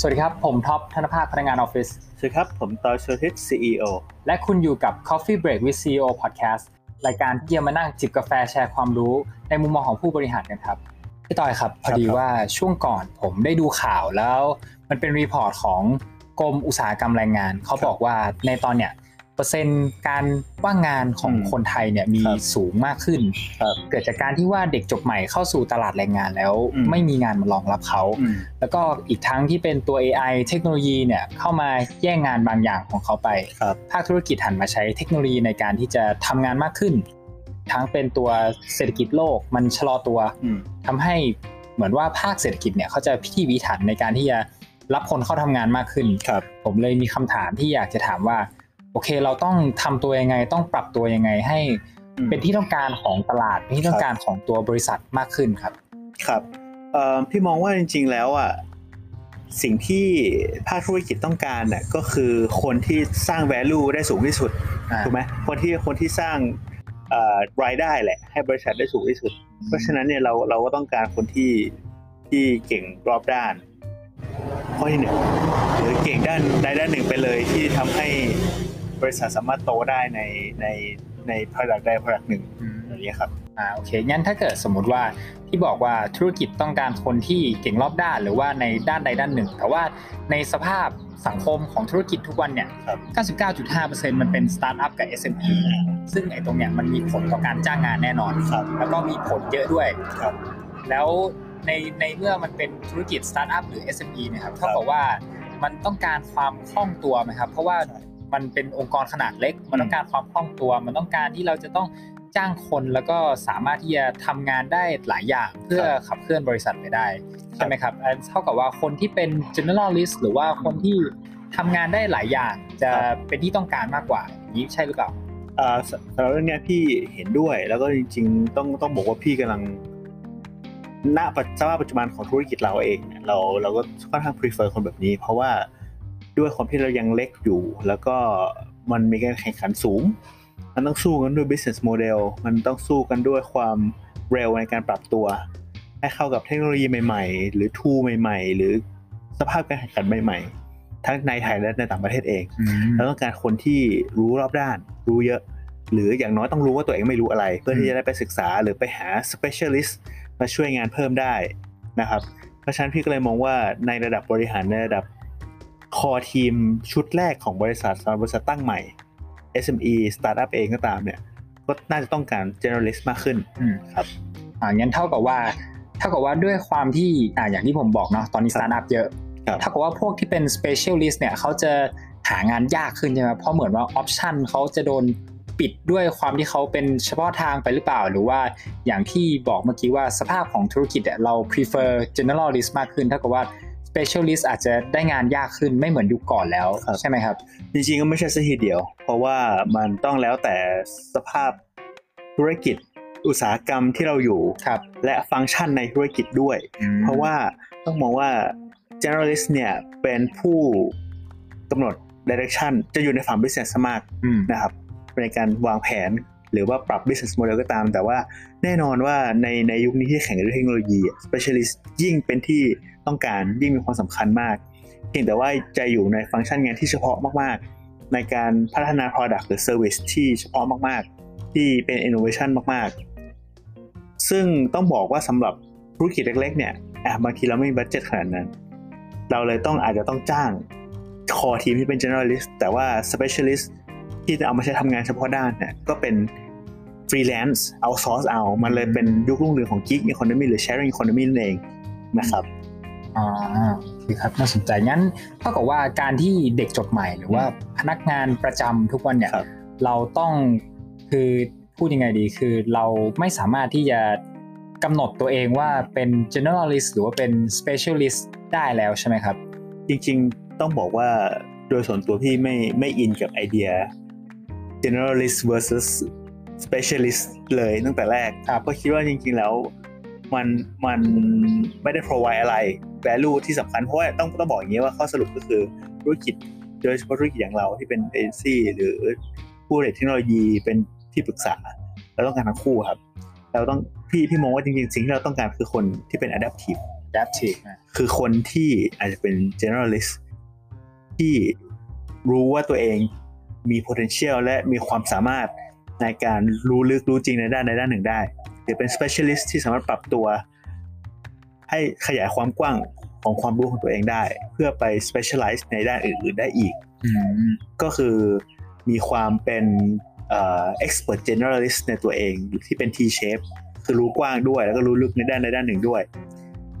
สวัสดีครับ ผมท็อปธนภาคพนักงานออฟฟิศสวัสดีครับ ผมตอยชทิต CEO และคุณอยู่กับ Coffee Break with CEO Podcast รายการที่จะมานั่งจิบกาแฟแชร์ความรู้ ในมุมมองของผู้บริหารกันครับพี่ตอยครับ พอดีว่าช่วงก่อนผมได้ดูข่าวแล้ว มันเป็น report ของกรมอุตสาหกรรมแรงงาน เขาบอกว่าในตอนเนี้ย เปอร์เซ็นต์การว่างงานของคนไทยเนี่ยมีสูงมากขึ้น เกิดจากการที่ว่าเด็กจบใหม่เข้าสู่ตลาดแรงงานแล้ว ไม่มีงานมารองรับเขา แล้วก็อีกทั้งที่เป็นตัว AI เทคโนโลยีเนี่ยเข้ามาแย่งงานบางอย่างของเขาไป ภาคธุรกิจหันมาใช้เทคโนโลยีในการที่จะทำงานมากขึ้น ทั้งเป็นตัวเศรษฐกิจโลกมันชะลอตัวทำให้เหมือนว่าภาคเศรษฐกิจเนี่ยเขาจะพิถีพิถันในการที่จะรับคนเข้าทำงานมากขึ้นผมเลยมีคำถามที่อยากจะถามว่า โอเค เราต้องทำตัวยังไง ต้องปรับตัวยังไงให้ เป็นที่ต้องการของตลาดเป็นที่ต้องการของตัวบริษัทมากขึ้นครับ ครับพี่มองว่าจริง ๆ แล้วอะสิ่งที่ภาคธุรกิจต้องการน่ะก็คือคนที่สร้าง value ได้สูงที่สุดถูกไหมคนที่คนที่สร้างรายได้แหละ ให้บริษัทได้สูงที่สุด เพราะฉะนั้นเนี่ยเราเราก็ต้องการคนที่ที่เก่งรอบด้านข้อที่หนึ่งหรือเก่งด้านใดด้านหนึ่งไปเลยที่ทำให้ บริษัทสามารถโตได้ในในใน product ใด product หนึ่งอย่างนี้ครับอ่าโอเคงั้นถ้าเกิดสมมุติว่าที่บอกว่าธุรกิจต้องการคนที่เก่งรอบด้านหรือว่าในด้านใดด้านหนึ่ง แต่ว่าในสภาพสังคมของธุรกิจทุกวันเนี่ย 99.5%มันเป็นสตาร์ทอัพกับ SME ซึ่งไอ้ตรงเนี้ยมันมีผลต่อการจ้างงานแน่นอน แล้วก็มีผลเยอะด้วย แล้วในในเมื่อมันเป็นธุรกิจสตาร์ทอัพหรือ SME นะครับเท่ากับว่ามันต้องการความคล่องตัวไหมครับ เพราะว่า มันเป็นองค์กรขนาดเล็ก มันต้องการความคล่องตัว มันต้องการที่เราจะต้องจ้างคนแล้วก็สามารถที่จะทำงานได้หลายอย่างเพื่อขับเคลื่อนบริษัทไปได้ใช่ไหมครับเท่ากับว่าคนที่เป็น generalist หรือว่าคนที่ทำงานได้หลายอย่างจะเป็นที่ต้องการมากกว่านี้ใช่หรือเปล่าสำหรับเรื่องนี้พี่เห็นด้วยแล้วก็จริง ๆ ต้องต้องบอกว่าพี่กำลังณปัจจุบันของธุรกิจเราเองเราเราก็ค่อนข้าง prefer คนแบบนี้ เพราะว่า ด้วยความที่เรายังเล็กอยู่ แล้วก็มันมีการแข่งขันสูง มันต้องสู้กันด้วย business model มันต้องสู้กันด้วยความเร็วในการปรับตัว ให้เข้ากับเทคโนโลยีใหม่ ๆ หรือทูใหม่ ๆ หรือสภาพการแข่งขันใหม่ ๆ ทั้งในไทยและในต่างประเทศเองเราต้องการคนที่รู้รอบด้าน รู้เยอะ หรืออย่างน้อยต้องรู้ว่าตัวเองไม่รู้อะไร เพื่อที่จะได้ไปศึกษาหรือไปหา specialist มาช่วยงานเพิ่มได้นะครับ เพราะฉะนั้นพี่ก็เลยมองว่าในระดับบริหารในระดับ คอทีมชุดแรกของบริษัทสำหรับบริษัทตั้งใหม่ SME Startup เองก็ตามเนี่ยก็น่าจะต้องการ generalist มากขึ้นครับอ่างั้นเท่ากับว่าเท่ากับว่าด้วยความที่อ่าอย่างที่ผมบอกเนาะตอนนี้ Startup เยอะเท่ากับว่าพวกที่เป็น specialist เนี่ยเขาจะหางานยากขึ้นใช่ไหมเพราะเหมือนว่า option เขาจะโดนปิดด้วยความที่เขาเป็นเฉพาะทางไปหรือเปล่า หรือว่าอย่างที่บอกเมื่อกี้ว่าสภาพของธุรกิจเรา prefer generalist มากขึ้นเท่ากับว่า specialist อาจจะได้งานยากขึ้นไม่เหมือนยุคก่อนแล้วใช่ไหมครับ จริงๆก็ไม่ใช่สัทีเดียว เพราะว่ามันต้องแล้วแต่สภาพธุรกิจอุตสาหกรรมที่เราอยู่ และฟังก์ชันในธุรกิจด้วย เพราะว่าต้องมองว่า generalist เนี่ยเป็นผู้กำหนด direction จะอยู่ในฝั่ง business มากนะครับในการวางแผนหรือว่าปรับ business model ก็ตาม แต่ว่าแน่นอนว่าในในยุคนี้ที่แข่งกับเทคโนโลยี specialist ยิ่งเป็นที่ ต้องการยิ่งมีความสำคัญมาก เพียงแต่ว่าจะอยู่ในฟังก์ชันงานที่เฉพาะมากๆ ในการพัฒนา product หรือ service ที่เฉพาะมากๆ ที่เป็น innovation มากๆ ซึ่งต้องบอกว่าสำหรับธุรกิจเล็กๆเนี่ยบางทีเราไม่มี budget ขนาดนั้น เราเลยต้องอาจจะต้องจ้าง core team ที่เป็น generalist แต่ว่า specialist ที่จะเอามาใช้ทำงานเฉพาะด้านเนี่ยก็เป็นฟรีแลนซ์ outsource เอา มันเลยเป็นยุครุ่งเรืองของ gig economy หรือ sharing economy นั่นเองนะครับ อ่าคือครับน่าสนใจงั้นเท่ากับว่าการที่เด็กจบใหม่หรือว่าพนักงานประจำทุกวันเนี่ยเราต้องคือพูดยังไงดีคือเราไม่สามารถที่จะกำหนดตัวเองว่าเป็น generalist หรือว่าเป็น specialist ได้แล้วใช่ไหมครับ จริงๆต้องบอกว่าโดยส่วนตัวพี่ไม่ไม่อินกับไอเดีย generalist versus specialist เลยตั้งแต่แรกครับก็คิดว่าจริงๆแล้วมันมันไม่ได้ provide อะไร value ที่สำคัญเพราะว่าต้องต้องบอกอย่างนี้ว่าข้อสรุปก็คือธุรกิจโดยเฉพาะธุรกิจอย่างเราที่เป็นเอเจนซี่หรือผู้เทคโนโลยีเป็นที่ปรึกษาเราต้องการทั้งคู่ครับ เราต้องพี่พี่มองว่าจริงๆสิ่งที่เราต้องการคือคนที่เป็น adaptive adaptive คือคนที่อาจจะเป็น generalist ที่รู้ว่าตัวเองมี potential และมีความสามารถในการรู้ลึกรู้จริงในด้านใดด้านหนึ่งได้ หรือเป็น specialist ที่สามารถปรับตัว ให้ขยายความกว้าง ของความรู้ของตัวเองได้ เพื่อไป specialize ในด้านอื่นๆได้อีก ก็คือมีความเป็น expert generalist ในตัวเองที่เป็น T shape คือรู้กว้างด้วย แล้วก็รู้ลึกในด้านใดด้านหนึ่งด้วย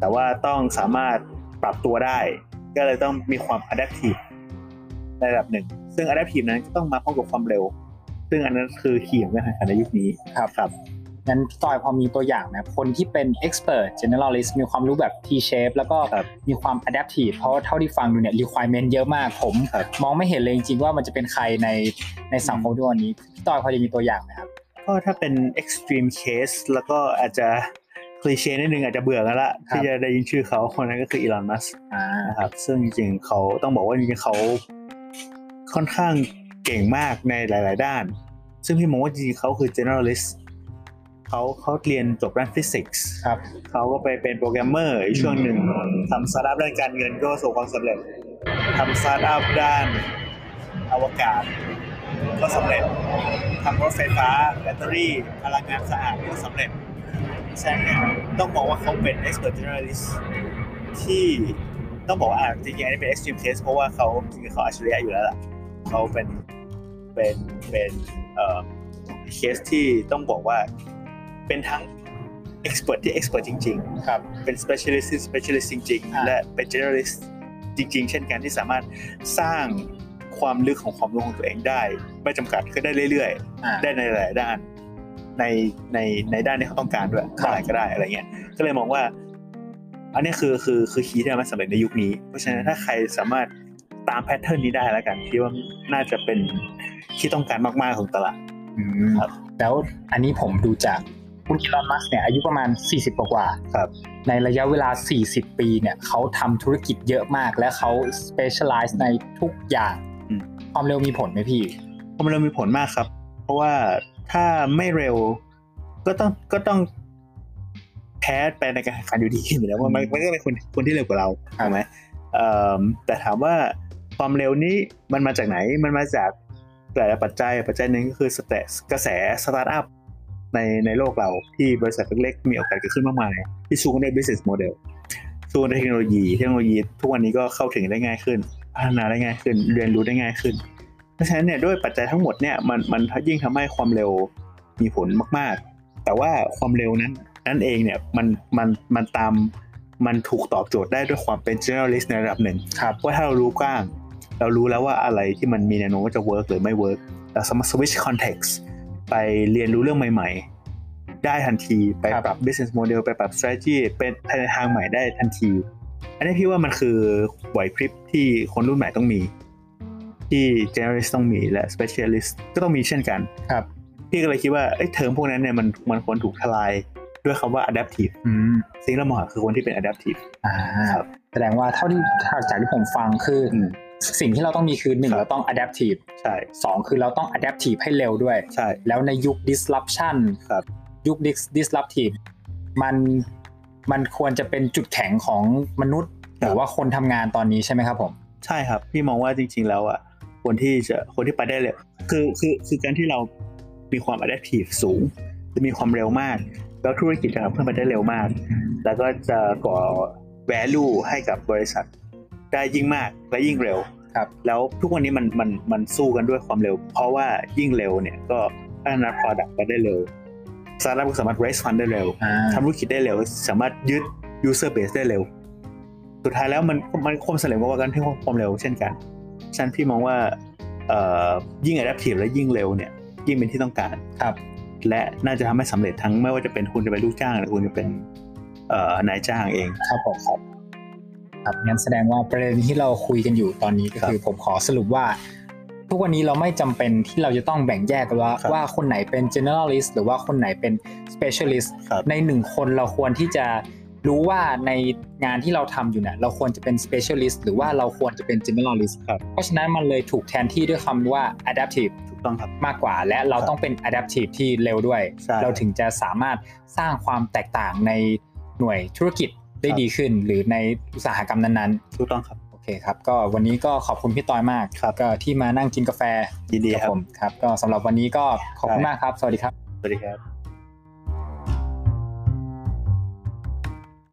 แต่ว่าต้องสามารถปรับตัวได้ ก็เลยต้องมีความ adaptive ในระดับหนึ่ง ซึ่ง adaptive นั้นก็ต้องมาพร้อมกับความเร็ว ซึ่งอันนั้นคือขีดของการแข่งขันในยุคนี้ครับครับ งั้นพี่ต่อยพอมีตัวอย่างนะคนที่เป็น expert generalist มีความรู้แบบ T shape แล้วก็มีความ adaptive เพราะเท่าที่ฟังดูเนี่ย requirement เยอะมากผม มองไม่เห็นเลยจริงๆว่ามันจะเป็นใครในในสังคมทุกวันนี้พี่ต่อยพอจะมีตัวอย่างไหมครับก็ถ้าเป็น extreme case แล้วก็อาจจะคลีเช่นิดนึงอาจจะเบื่อกันละที่จะได้ยินชื่อเขาคนนั้นก็คืออีลอนมัสนะครับซึ่งจริงๆเขาต้องบอกว่าจริงๆเขาค่อนข้างเก่งมากในหลาย ๆ ด้าน ซึ่งพี่มองว่าจริงๆเขาคือ generalist เขาเขาเรียนจบด้านฟิสิกส์ครับเขาก็ไปเป็นโปรแกรมเมอร์ช่วงหนึ่งทำสตาร์ทอัพด้านการเงินก็ประสบความสำเร็จทำสตาร์ทอัพด้านอวกาศ ก็สำเร็จทำรถไฟฟ้าแบตเตอรี่พลังงานสะอาดก็สำเร็จใช่เนี่ยต้องบอกว่าเขาเป็น expert generalist ที่ต้องบอกว่าจริงๆอันนี้เป็น extreme case เพราะว่าเขาจริงๆเขาอัจฉริยะอยู่แล้วล่ะเขาเป็นเป็นเป็นเอ่อเคสที่ต้องบอกว่า เป็นทั้ง expert ที่ expert จริงๆครับเป็น specialist ที่ specialist จริง ๆ และเป็น generalist จริง ๆ เช่นกันที่สามารถสร้างความลึกของความรู้ของตัวเองได้ ไม่จำกัดก็ได้เรื่อยๆ ได้ในหลายด้าน ในในในด้านที่เขาต้องการด้วยเท่าไหร่ก็ได้อะไรเงี้ยก็เลยมองว่า อันนี้คือคือคือคีย์ที่มันสำเร็จในยุคนี้ เพราะฉะนั้นถ้าใครสามารถตามแพทเทิร์นนี้ได้แล้วกันคิดว่าน่าจะเป็นที่ต้องการมากๆของตลาดครับแล้วอันนี้ผมดูจาก คุณอีลอนมัสเนี่ยอายุประมาณ 40 กว่าครับในระยะเวลา 40 ปีเนี่ยเขาทำธุรกิจเยอะมาก และเขา specialize ในทุกอย่างความเร็วมีผลไหมพี่ ความเร็วมีผลมากครับ เพราะว่าถ้าไม่เร็วก็ต้องก็ต้องแพ้ไปในการแข่งขันอยู่ดีอยู่แล้วว่ามันก็เป็นคนคนที่เร็วกว่าเราถูกไหมแต่ถามว่าความเร็วนี้มันมาจากไหนมันมาจากหลายปัจจัยปัจจัยหนึ่งก็คือสเตกระแสสตาร์ทอัพ ในในโลกเราที่บริษัทเล็กๆมีโอกาสเกิดขึ้นมากมายที่ชูกันด้วย business model ชูในเทคโนโลยีเทคโนโลยีทุกวันนี้ก็เข้าถึงได้ง่ายขึ้นพัฒนาได้ง่ายขึ้น เรียนรู้ได้ง่ายขึ้น เพราะฉะนั้นเนี่ยด้วยปัจจัยทั้งหมดเนี่ยมันมันยิ่งทำให้ความเร็วมีผลมากๆ แต่ว่าความเร็วนั้นนั่นเองเนี่ยมันมันมันตามมันถูกตอบโจทย์ได้ด้วยความเป็น generalist ในระดับหนึ่งครับว่าถ้าเรารู้กว้าง เรารู้แล้วว่าอะไรที่มันมีแนวโน้มว่าจะ work หรือไม่ work เราสามารถ switch context ไปเรียนรู้เรื่องใหม่ ๆ ได้ทันทีไปปรับ business model ไปปรับ strategy เป็นในทางใหม่ได้ทันที อันนี้พี่ว่ามันคือไหวพริบที่คนรุ่นใหม่ต้องมี ที่ generalist ต้องมีและ specialist ก็ต้องมีเช่นกันครับพี่ก็เลยคิดว่าไอ้เทอมพวกนั้นเนี่ยมันมันควรถูกทลายด้วยคำว่า adaptive สิ่งที่เรามองคือคนที่เป็น adaptive อ่าแสดงว่าเท่าที่จากที่ผมฟังคือ สิ่งที่เราต้องมีคือหนึ่งเราต้อง adaptive ใช่สองคือเราต้อง adaptive ให้เร็วด้วย ใช่ แล้วในยุค disruption ครับยุค disruptive มันมันควรจะเป็นจุดแข็งของมนุษย์ หรือว่าคนทำงานตอนนี้ใช่ไหมครับผม ใช่ครับ พี่มองว่าจริง ๆ แล้วอะคนที่จะคนที่ไปได้เร็วคือคือคือการที่เรามีความ adaptive สูง จะมีความเร็วมาก แล้วธุรกิจจะทำเพื่อไปได้เร็วมาก แล้วก็จะก่อ value ให้กับบริษัท ได้ยิ่งมากและยิ่งเร็วครับแล้วทุกวันนี้มันมันมันสู้กันด้วยความเร็ว เพราะว่ายิ่งเร็วเนี่ยก็พัฒนา product ไปได้เร็วสตาร์ทอัพสามารถ raise fund ได้เร็วทำธุรกิจได้เร็ว สามารถยึด user base ได้เร็ว สุดท้ายแล้วมันมันความเสร็จว่ากันที่ความเร็วเช่นกันฉันพี่มองว่ายิ่ง adaptive และยิ่งเร็วเนี่ยยิ่งเป็นที่ต้องการครับ และน่าจะทำให้สำเร็จทั้งไม่ว่าจะเป็นคุณจะเป็นลูกจ้างหรือคุณจะเป็นนายจ้างเองครับผมครับ ครับงั้นแสดงว่าประเด็นที่เราคุยกันอยู่ตอนนี้ก็คือผมขอสรุปว่า ทุกวันนี้เราไม่จำเป็นที่เราจะต้องแบ่งแยกว่าว่าคนไหนเป็น generalist หรือว่าคนไหนเป็น specialist ในหนึ่งคนเราควรที่จะรู้ว่าในงานที่เราทำอยู่เนี่ยเราควรจะเป็น specialist หรือว่าเราควรจะเป็น generalist เพราะฉะนั้นมันเลยถูกแทนที่ด้วยคำว่า adaptive ถูกต้องครับมากกว่า และเราต้องเป็น adaptive ที่เร็วด้วย เราถึงจะสามารถสร้างความแตกต่างในหน่วยธุรกิจ ได้ดีขึ้น หรือในอุตสาหกรรมนั้นๆถูกต้องครับโอเคครับ ก็วันนี้ก็ขอบคุณพี่ต้อยมากครับก็ที่มานั่งกินกาแฟยินดีครับผมครับ ก็สำหรับวันนี้ก็ขอบคุณมากครับ สวัสดีครับ สวัสดีครับ